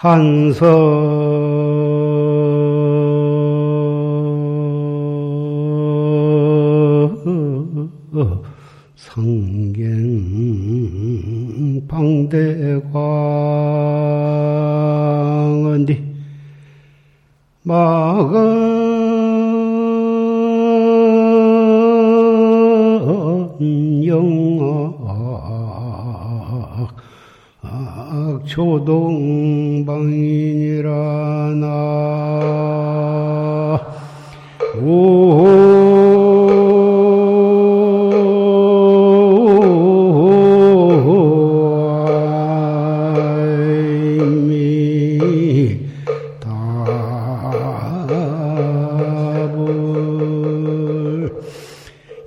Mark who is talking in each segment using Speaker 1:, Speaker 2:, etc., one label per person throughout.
Speaker 1: 한서. 성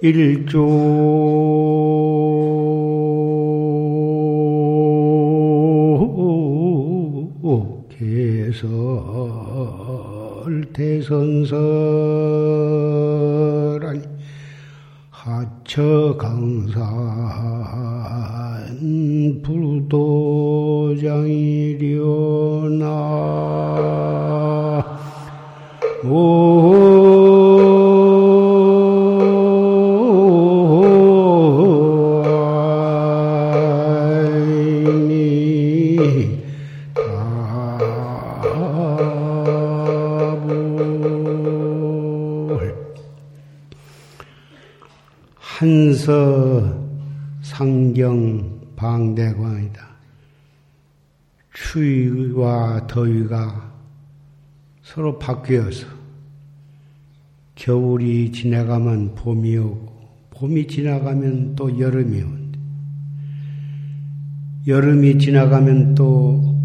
Speaker 1: 일조. 개설 대선설아니 하처 강산 불 더위가 서로 바뀌어서 겨울이 지나가면 봄이 오고 봄이 지나가면 또 여름이 온다. 여름이 지나가면 또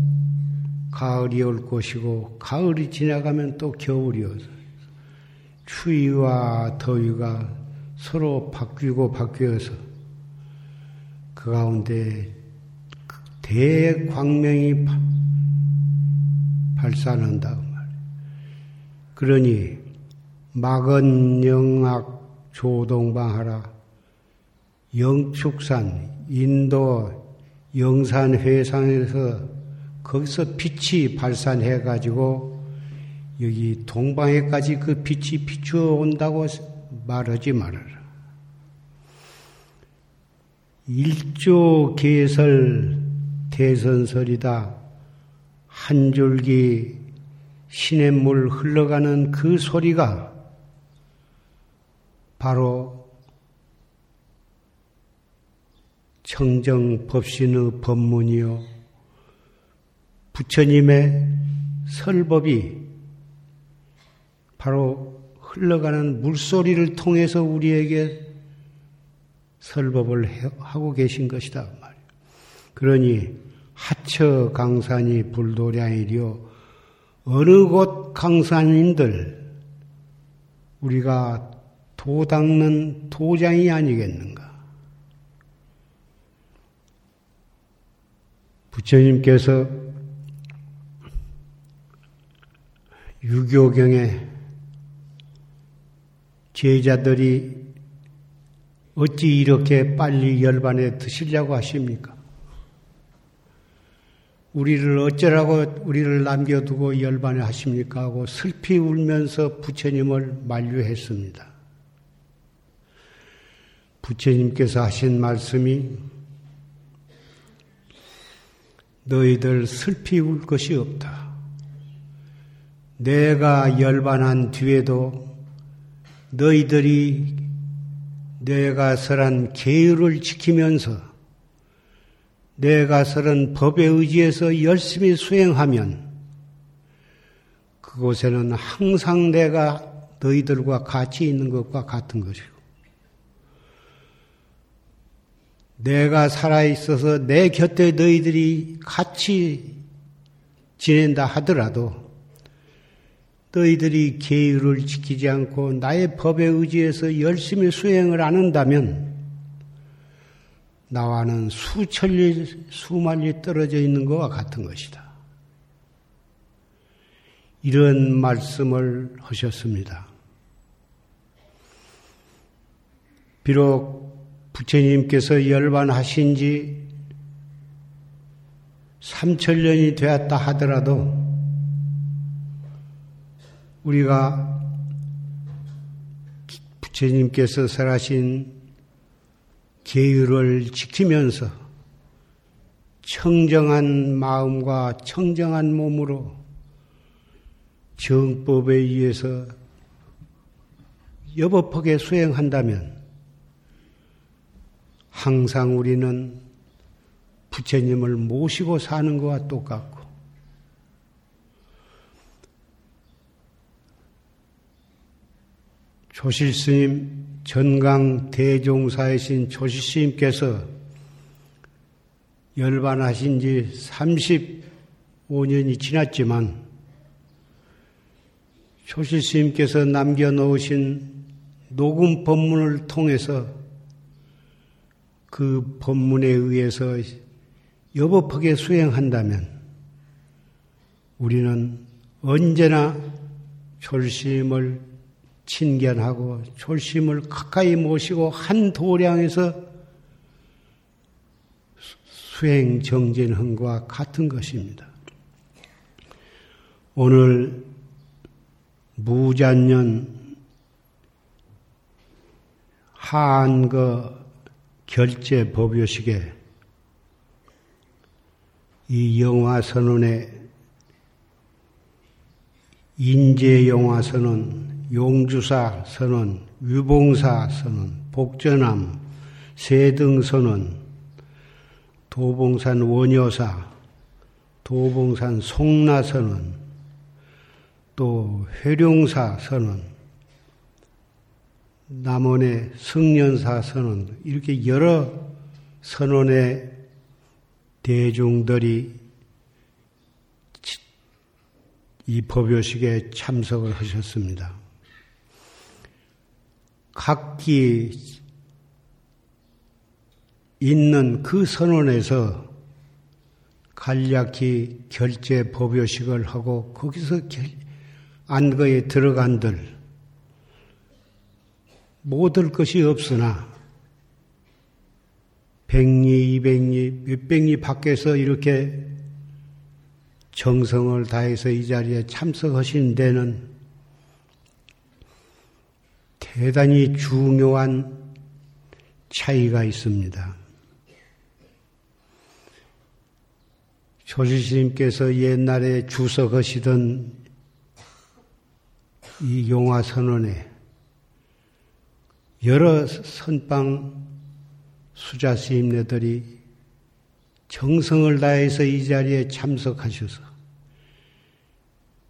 Speaker 1: 가을이 올 것이고 가을이 지나가면 또 겨울이 오서 추위와 더위가 서로 바뀌고 바뀌어서 그 가운데 대광명이 발산한다. 그러니 막은 영악 조동방하라 영축산 인도 영산 회상에서 거기서 빛이 발산해 가지고 여기 동방에까지 그 빛이 비추어 온다고 말하지 말아라. 일조 개설 대선설이다. 한 줄기 시냇물 흘러가는 그 소리가 바로 청정 법신의 법문이요. 부처님의 설법이 바로 흘러가는 물소리를 통해서 우리에게 설법을 하고 계신 것이다. 그러니 하처 강산이 불도량이려 어느 곳 강산인들 우리가 도 닦는 도장이 아니겠는가? 부처님께서 유교경에 제자들이 어찌 이렇게 빨리 열반에 드시려고 하십니까? 우리를 어쩌라고 우리를 남겨두고 열반에 하십니까? 하고 슬피 울면서 부처님을 만류했습니다. 부처님께서 하신 말씀이 너희들 슬피 울 것이 없다. 내가 열반한 뒤에도 너희들이 내가 설한 계율을 지키면서 내가 설한 법에 의지해서 열심히 수행하면 그곳에는 항상 내가 너희들과 같이 있는 것과 같은 것이고 내가 살아있어서 내 곁에 너희들이 같이 지낸다 하더라도 너희들이 계율을 지키지 않고 나의 법에 의지해서 열심히 수행을 안 한다면 나와는 수천리, 수만리 떨어져 있는 것과 같은 것이다. 이런 말씀을 하셨습니다. 비록 부처님께서 열반하신 지 3천년이 되었다 하더라도 우리가 부처님께서 설하신 계율을 지키면서 청정한 마음과 청정한 몸으로 정법에 의해서 여법하게 수행한다면 항상 우리는 부처님을 모시고 사는 것과 똑같고 조실 스님 전강 대종사이신 조실스님께서 열반하신 지 35년이 지났지만 조실스님께서 남겨놓으신 녹음 법문을 통해서 그 법문에 의해서 여법하게 수행한다면 우리는 언제나 졸심을 친견하고 졸심을 가까이 모시고 한 도량에서 수행 정진한 것과 같은 것입니다. 오늘 무잔년 한거 결제 법요식에 이 영화 선언의 인재 영화 선언, 용주사 선언, 유봉사 선언, 복전함, 세등 선언, 도봉산 원여사, 도봉산 송나 선언, 또 회룡사 선언, 남원의 승년사 선언, 이렇게 여러 선언의 대중들이 이 법요식에 참석을 하셨습니다. 각기 있는 그 선언에서 간략히 결제 법요식을 하고 거기서 안거에 들어간들 못할 것이 없으나 백리, 이백리, 몇백리 밖에서 이렇게 정성을 다해서 이 자리에 참석하신 데는 대단히 중요한 차이가 있습니다. 조지스님께서 옛날에 주석하시던 이 용화 선언에 여러 선방 수자 스님네들이 정성을 다해서 이 자리에 참석하셔서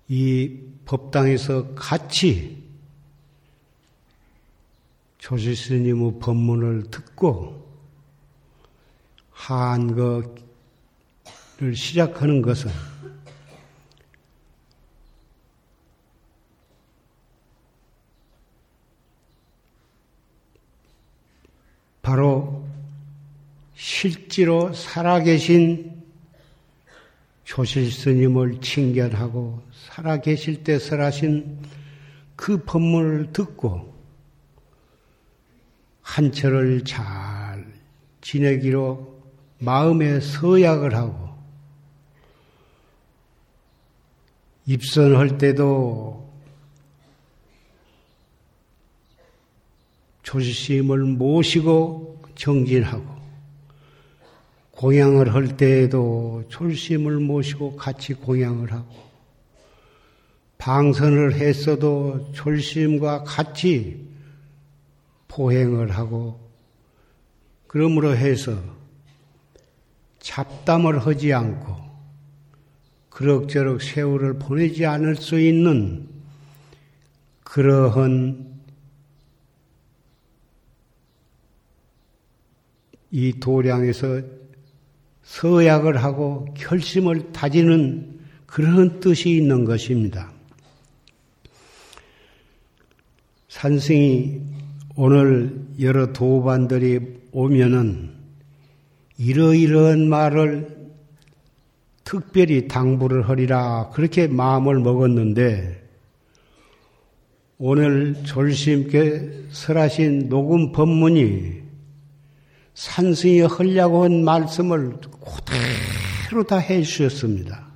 Speaker 1: 이 법당에서 같이 조실 스님의 법문을 듣고 한거를 시작하는 것은 바로 실제로 살아계신 조실 스님을 칭견하고 살아계실 때 설하신 그 법문을 듣고 한철을 잘 지내기로 마음에 서약을 하고 입선할 때도 조실스님을 모시고 정진하고 공양을 할 때에도 졸심을 모시고 같이 공양을 하고 방선을 했어도 졸심과 같이 포행을 하고 그러므로 해서 잡담을 하지 않고 그럭저럭 세월을 보내지 않을 수 있는 그러한 이 도량에서 서약을 하고 결심을 다지는 그런 뜻이 있는 것입니다. 산승이 오늘 여러 도반들이 오면은 이러이러한 말을 특별히 당부를 하리라 그렇게 마음을 먹었는데 오늘 졸심께 설하신 녹음 법문이 산승이 하려고 한 말씀을 그대로 다 해주셨습니다.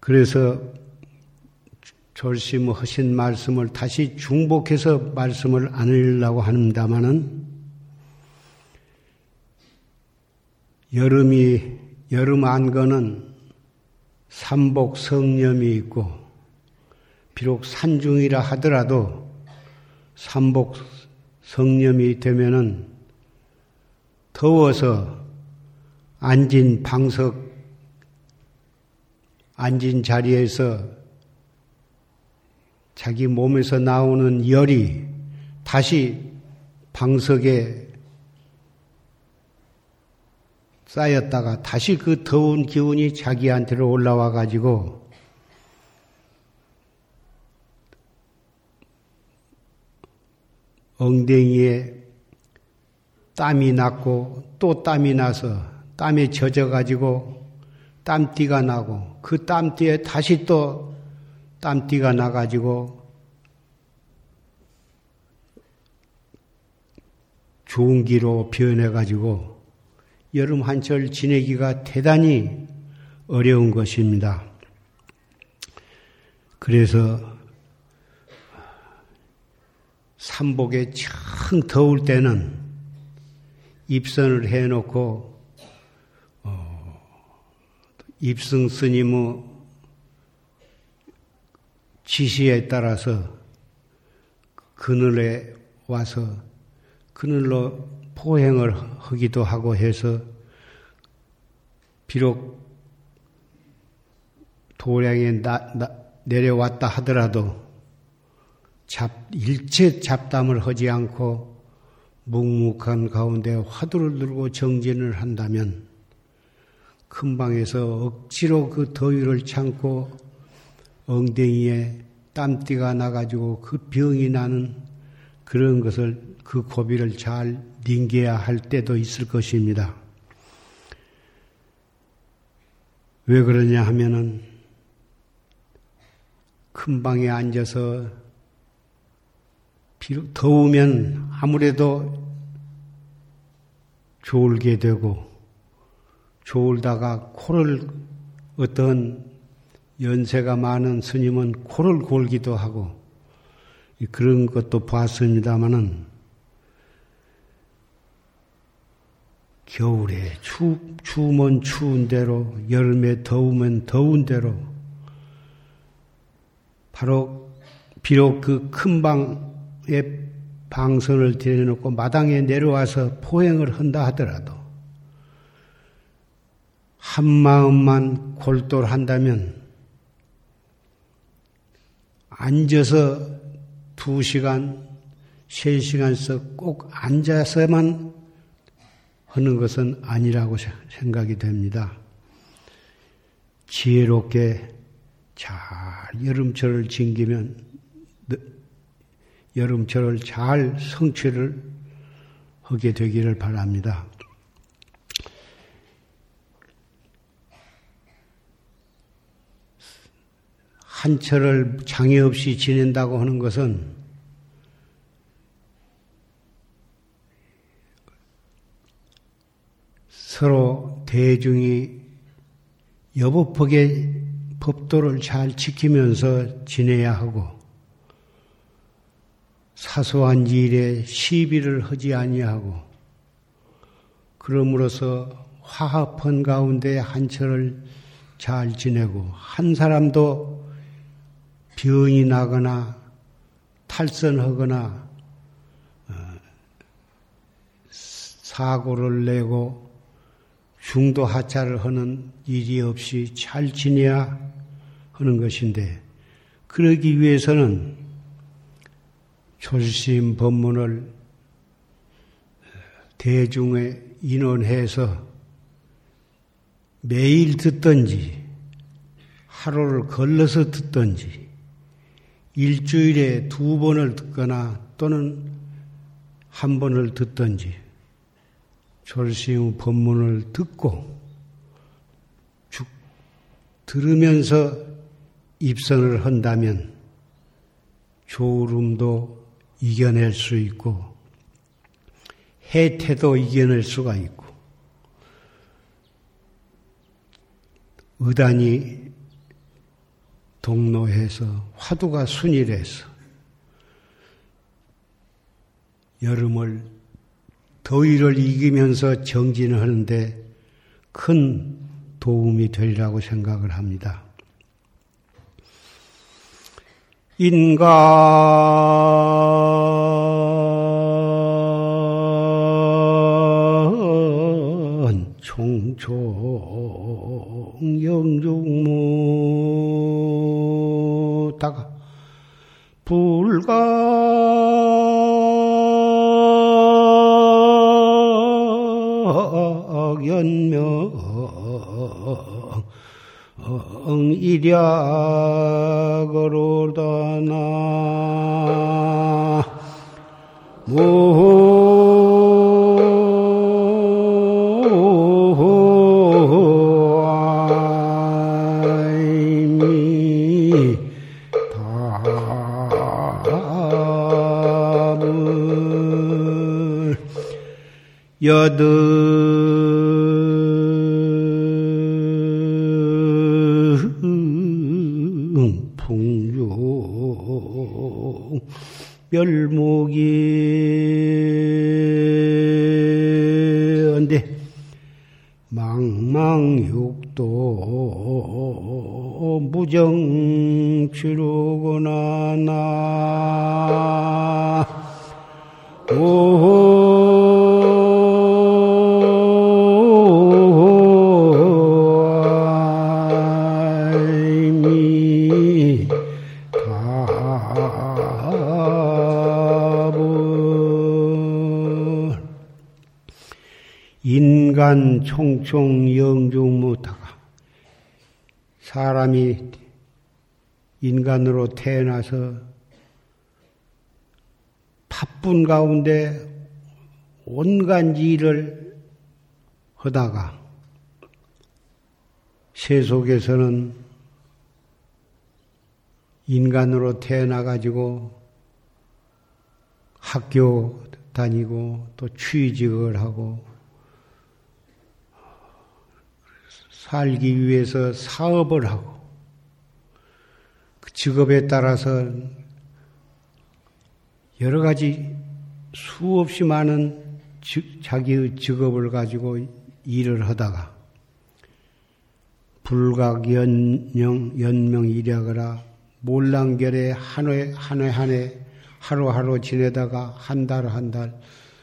Speaker 1: 그래서 졸심하신 말씀을 다시 중복해서 말씀을 안 하려고 합니다마는 여름이 여름 안건은 삼복 성념이 있고 비록 산중이라 하더라도 삼복 성념이 되면은 더워서 앉은 방석 앉은 자리에서 자기 몸에서 나오는 열이 다시 방석에 쌓였다가 다시 그 더운 기운이 자기한테로 올라와 가지고 엉덩이에 땀이 났고 또 땀이 나서 땀에 젖어 가지고 땀띠가 나고 그 땀띠에 다시 또 땀띠가 나 가지고 좋은 기로 변해 가지고 여름 한철 지내기가 대단히 어려운 것입니다. 그래서 삼복에 참 더울 때는 입선을 해놓고 어, 입승 스님의 지시에 따라서 그늘에 와서 그늘로 포행을 하기도 하고 해서 비록 도량에 나, 나, 내려왔다 하더라도 잡, 일체 잡담을 하지 않고 묵묵한 가운데 화두를 들고 정진을 한다면 큰 방에서 억지로 그 더위를 참고 엉덩이에 땀띠가 나가지고 그 병이 나는 그런 것을 그 고비를 잘 닝겨야 할 때도 있을 것입니다. 왜 그러냐 하면은 큰 방에 앉아서 비록 더우면 아무래도 졸게 되고 졸다가 코를 어떤 연세가 많은 스님은 코를 골기도 하고 그런 것도 봤습니다마는 겨울에 추, 추우면 추운 대로, 여름에 더우면 더운 대로, 바로 비록 그 큰 방에 방선을 들여놓고 마당에 내려와서 포행을 한다 하더라도, 한 마음만 골똘한다면, 앉아서 두 시간, 세 시간씩 꼭 앉아서만 하는 것은 아니라고 생각이 됩니다. 지혜롭게 잘 여름철을 즐기면 여름철을 잘 성취를 하게 되기를 바랍니다. 한철을 장애 없이 지낸다고 하는 것은 서로 대중이 여법하게 법도를 잘 지키면서 지내야 하고 사소한 일에 시비를 하지 아니하고 그러므로서 화합한 가운데 한철을 잘 지내고 한 사람도 병이 나거나 탈선하거나 어, 사고를 내고 중도 하차를 하는 일이 없이 잘 지내야 하는 것인데, 그러기 위해서는 초심 법문을 대중에 인원해서 매일 듣든지, 하루를 걸러서 듣든지, 일주일에 두 번을 듣거나 또는 한 번을 듣든지, 졸시의 법문을 듣고 죽, 들으면서 입선을 한다면 조울음도 이겨낼 수 있고 해태도 이겨낼 수가 있고 의단이 동로해서 화두가 순일해서 여름을 더위를 이기면서 정진을 하는데 큰 도움이 되리라고 생각을 합니다. 인간 총총 영중 연명. 일약으로다 나 여드 멸목이 언데 망망육도 무정취로구나 나 총총 영중무다가. 사람이 인간으로 태어나서 바쁜 가운데 온갖 일을 하다가 세속에서는 인간으로 태어나가지고 학교 다니고 또 취직을 하고 살기 위해서 사업을 하고 그 직업에 따라서 여러 가지 수없이 많은 자기의 직업을 가지고 일을 하다가 불각 연명 연명 일약이라 몰랑결에 한해 한해한해 하루하루 지내다가 한달 한달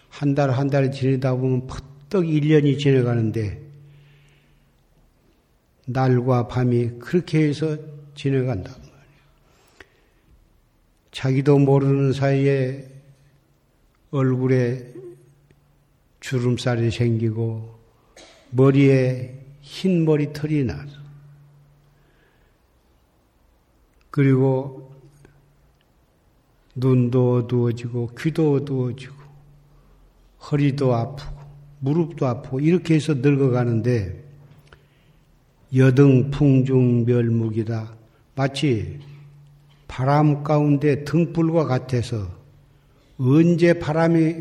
Speaker 1: 한 달 한 달 지내다 보면 퍼뜩 1년이 지나가는데 날과 밤이 그렇게 해서 지나간단 말이에요. 자기도 모르는 사이에 얼굴에 주름살이 생기고 머리에 흰 머리털이 나서 그리고 눈도 어두워지고 귀도 어두워지고 허리도 아프고 무릎도 아프고 이렇게 해서 늙어가는데 여등 풍중 멸묵이다. 마치 바람 가운데 등불과 같아서 언제 바람이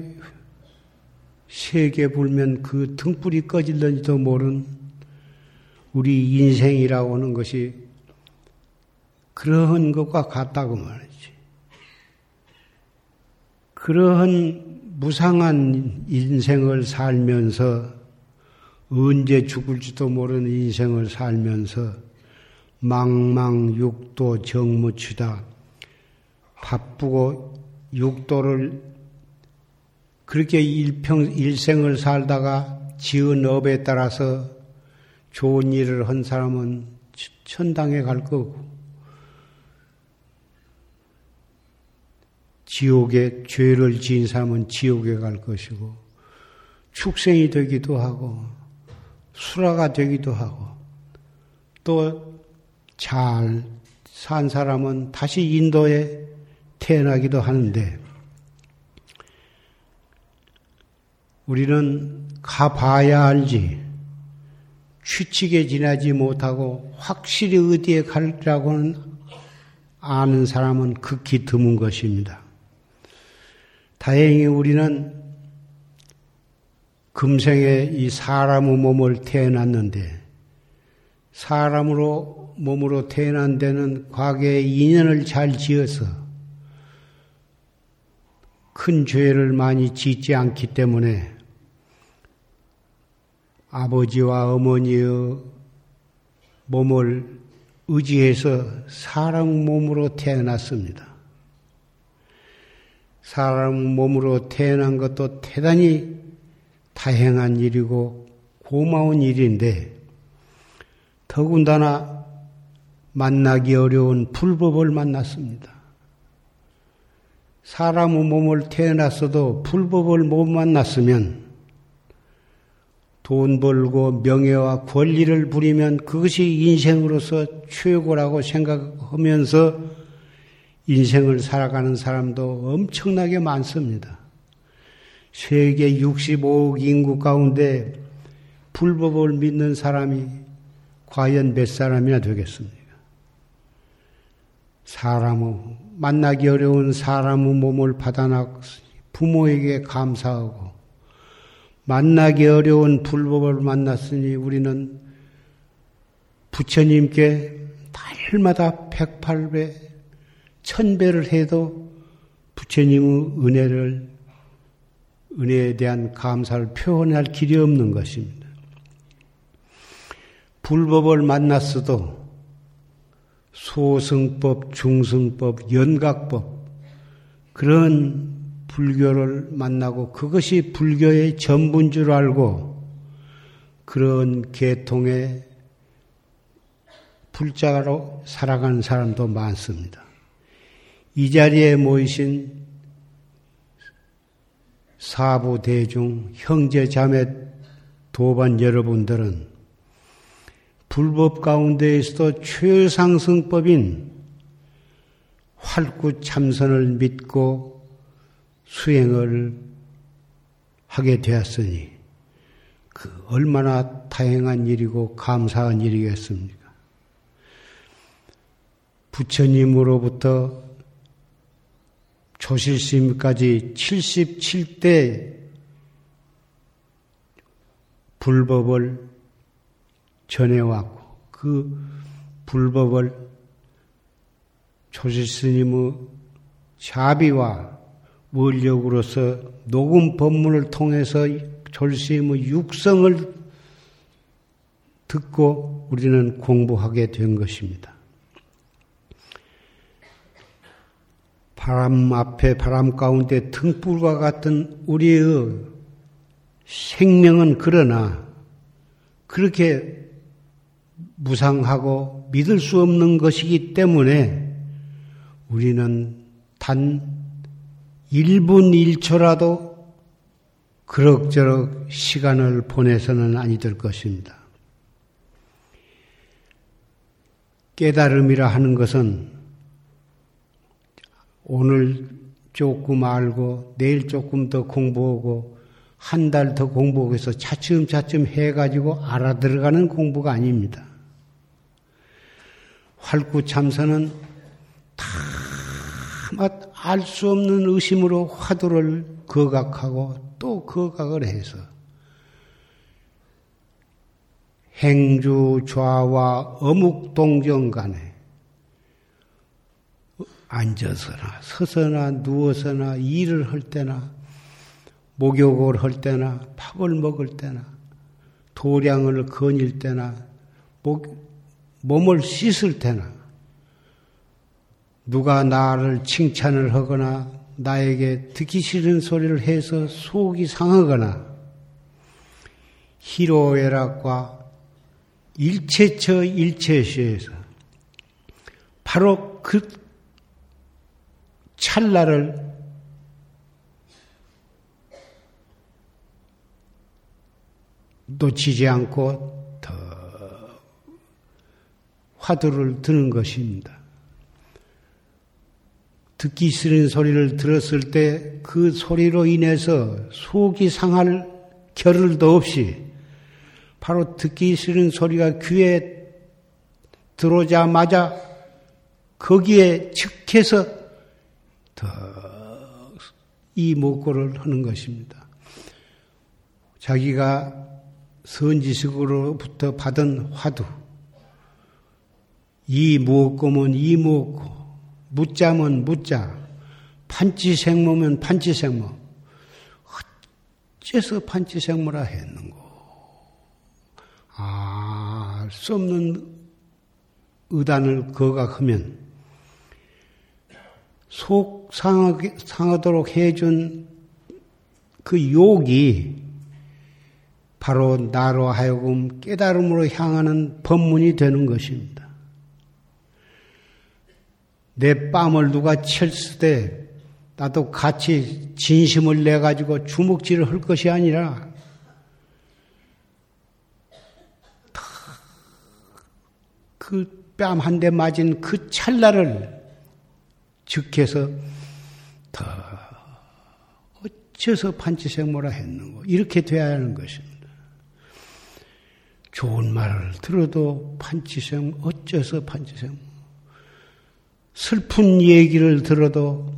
Speaker 1: 세게 불면 그 등불이 꺼질는지도 모르는 우리 인생이라고 하는 것이 그러한 것과 같다고 말이지. 그러한 무상한 인생을 살면서 언제 죽을지도 모르는 인생을 살면서 망망육도 정무추다. 바쁘고 육도를 그렇게 일평, 일생을 살다가 지은 업에 따라서 좋은 일을 한 사람은 천당에 갈 거고, 지옥에 죄를 지은 사람은 지옥에 갈 것이고, 축생이 되기도 하고, 수라가 되기도 하고 또 잘 산 사람은 다시 인도에 태어나기도 하는데 우리는 가봐야 알지 취직에 지나지 못하고 확실히 어디에 갈라고는 아는 사람은 극히 드문 것입니다. 다행히 우리는 금생에 이 사람의 몸을 태어났는데 사람으로 몸으로 태어난 데는 과거의 인연을 잘 지어서 큰 죄를 많이 짓지 않기 때문에 아버지와 어머니의 몸을 의지해서 사람 몸으로 태어났습니다. 사람 몸으로 태어난 것도 대단히 다행한 일이고 고마운 일인데 더군다나 만나기 어려운 불법을 만났습니다. 사람의 몸을 태어났어도 불법을 못 만났으면 돈 벌고 명예와 권리를 부리면 그것이 인생으로서 최고라고 생각하면서 인생을 살아가는 사람도 엄청나게 많습니다. 세계 65억 인구 가운데 불법을 믿는 사람이 과연 몇 사람이나 되겠습니까? 사람의 만나기 어려운 사람의 몸을 받아놨 부모에게 감사하고 만나기 어려운 불법을 만났으니 우리는 부처님께 달마다 108배, 1000배를 해도 부처님의 은혜를, 은혜에 대한 감사를 표현할 길이 없는 것입니다. 불법을 만났어도 소승법, 중승법, 연각법, 그런 불교를 만나고 그것이 불교의 전부인 줄 알고 그런 계통의 불자로 살아가는 사람도 많습니다. 이 자리에 모이신 사부 대중 형제 자매 도반 여러분들은 불법 가운데에서도 최상승법인 활구 참선을 믿고 수행을 하게 되었으니 그 얼마나 다행한 일이고 감사한 일이겠습니까? 부처님으로부터 조실심까지 77대 불법을 전해왔고 그 불법을 조실스님의 자비와 원력으로서 녹음 법문을 통해서 졸시의 육성을 듣고 우리는 공부하게 된 것입니다. 바람 앞에 바람 가운데 등불과 같은 우리의 생명은 그러나 그렇게 무상하고 믿을 수 없는 것이기 때문에 우리는 단 1분 1초라도 그럭저럭 시간을 보내서는 아니 될 것입니다. 깨달음이라 하는 것은 오늘 조금 알고 내일 조금 더 공부하고 한 달 더 공부하고 해서 차츰차츰 해가지고 알아들어가는 공부가 아닙니다. 활구참선은 다 알수 없는 의심으로 화두를 거각하고 또 거각을 해서 행주 좌와 어묵 동정 간에 앉아서나 서서나 누워서나 일을 할 때나 목욕을 할 때나 밥을 먹을 때나 도량을 거닐 때나 목, 몸을 씻을 때나 누가 나를 칭찬을 하거나 나에게 듣기 싫은 소리를 해서 속이 상하거나 희로애락과 일체처 일체시에서 바로 그 찰나를 놓치지 않고 더 화두를 드는 것입니다. 듣기 싫은 소리를 들었을 때 그 소리로 인해서 속이 상할 겨를도 없이 바로 듣기 싫은 소리가 귀에 들어오자마자 거기에 즉해서 더 이 목고를 하는 것입니다. 자기가 선지식으로부터 받은 화두, 이 무엇고면 이 무엇고, 묻자면 묻자, 판치생모면 판치생모. 어째서 판치생모라 했는고? 아, 수 없는 의단을 거각하면 속 상하게, 상하도록 해준 그 욕이 바로 나로 하여금 깨달음으로 향하는 법문이 되는 것입니다. 내 뺨을 누가 때 나도 같이 진심을 내 가지고 주먹질을 할 것이 아니라 그 뺨 한 대 맞은 그 찰나를 즉해서 더 어째서 판치생모라 했는고 이렇게 돼야 하는 것입니다. 좋은 말을 들어도 판치생 어째서 판치생 슬픈 얘기를 들어도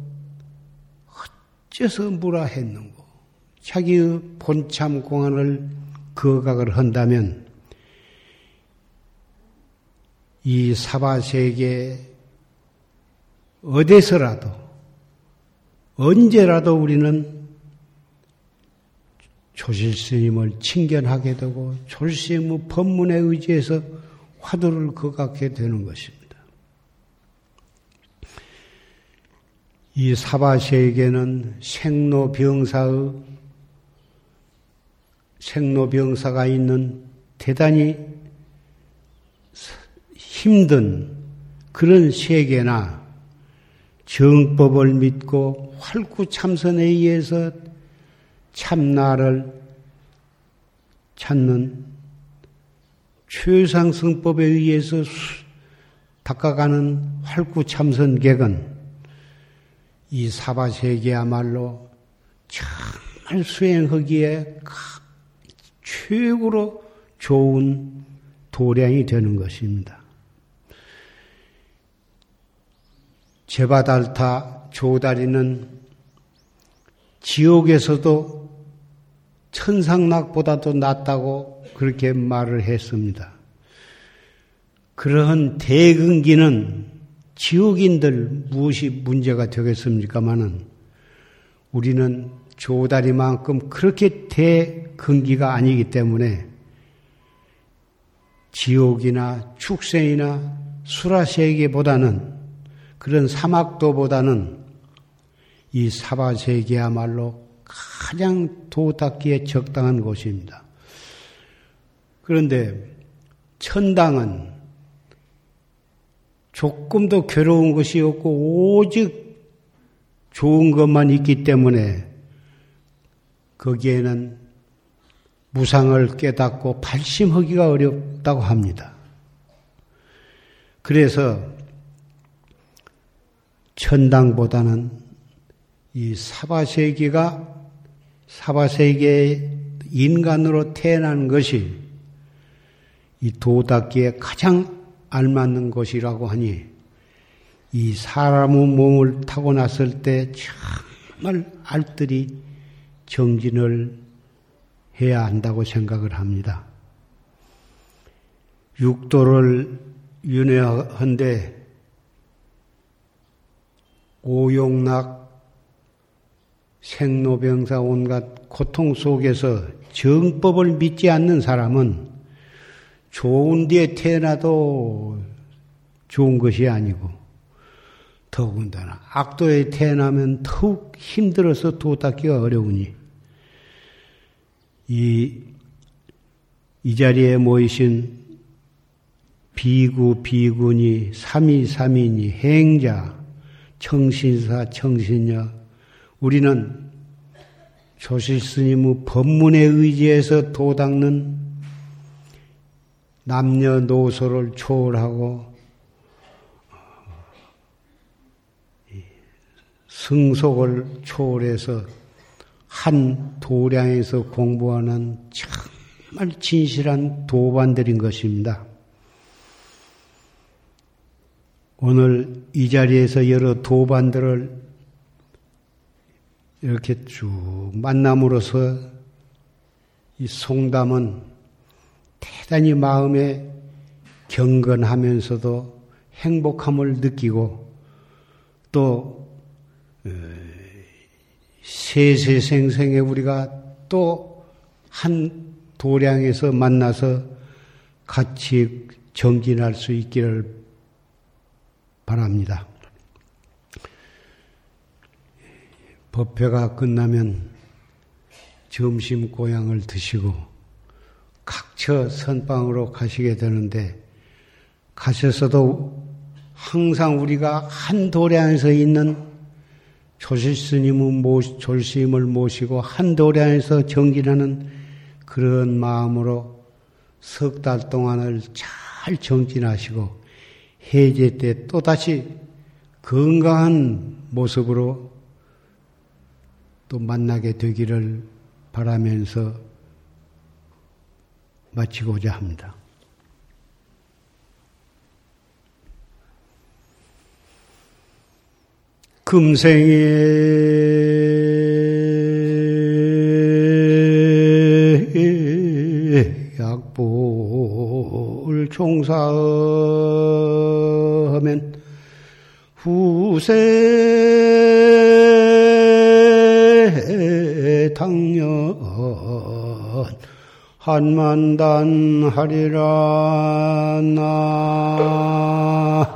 Speaker 1: 어째서 뭐라 했는고 자기의 본참 공안을 거각을 한다면 이 사바세계 어디서라도 언제라도 우리는 조실 스님을 칭견하게 되고 조실스님의 법문에 의지해서 화두를 거각하게 되는 것입니다. 이 사바세에게는 생로병사의 생로병사가 있는 대단히 힘든 그런 세계나 정법을 믿고 활구참선에 의해서 참나를 찾는 최상승법에 의해서 닦아가는 활구참선객은 이 사바세계야말로 정말 수행하기에 최고로 좋은 도량이 되는 것입니다. 제바달타 조다리는 지옥에서도 천상락보다도 낫다고 그렇게 말을 했습니다. 그러한 대근기는 지옥인들 무엇이 문제가 되겠습니까마는 우리는 조다리만큼 그렇게 대근기가 아니기 때문에 지옥이나 축생이나 수라세계보다는 그런 사막도보다는 이 사바세계야말로 가장 도닦기에 적당한 곳입니다. 그런데 천당은 조금도 괴로운 것이 없고 오직 좋은 것만 있기 때문에 거기에는 무상을 깨닫고 발심하기가 어렵다고 합니다. 그래서 천당보다는 이 사바세계가 사바세계 인간으로 태어난 것이 이 도닦기에 가장 알맞는 것이라고 하니 이 사람의 몸을 타고 났을 때 정말 알뜰히 정진을 해야 한다고 생각을 합니다. 육도를 윤회한데 오용락 생로병사 온갖 고통 속에서 정법을 믿지 않는 사람은 좋은 데에 태어나도 좋은 것이 아니고 더군다나 악도에 태어나면 더욱 힘들어서 도닦기가 어려우니 이, 이 자리에 모이신 비구, 비군이, 삼이, 삼인이, 행자, 청신사, 청신녀, 우리는 조실 스님의 법문에 의지해서 도닦는 남녀노소를 초월하고 승속을 초월해서 한 도량에서 공부하는 정말 진실한 도반들인 것입니다. 오늘 이 자리에서 여러 도반들을 이렇게 쭉 만남으로써 이 송담은 대단히 마음에 경건하면서도 행복함을 느끼고 또 어, 세세생생에 우리가 또 한 도량에서 만나서 같이 정진할 수 있기를 바랍니다. 법회가 끝나면 점심 고향을 드시고 각처 선방으로 가시게 되는데 가셔서도 항상 우리가 한 도량에서 있는 조실스님을 모시, 조실스님을 모시고 한 도량에서 정진하는 그런 마음으로 석 달 동안을 잘 정진하시고 해제 때 또다시 건강한 모습으로 또 만나게 되기를 바라면서 마치고자 합니다. 금생에 약보를 종사하 후세 당연 한만단 하리라 나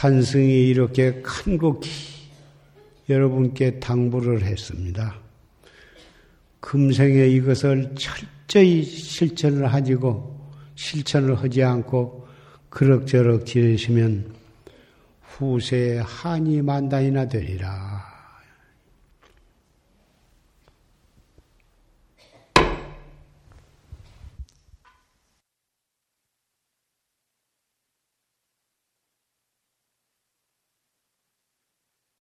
Speaker 1: 산승이 이렇게 간곡히 여러분께 당부를 했습니다. 금생에 이것을 철저히 실천을 하지고 실천을 하지 않고 그럭저럭 지내시면 후세에 한이 만단이나 되리라.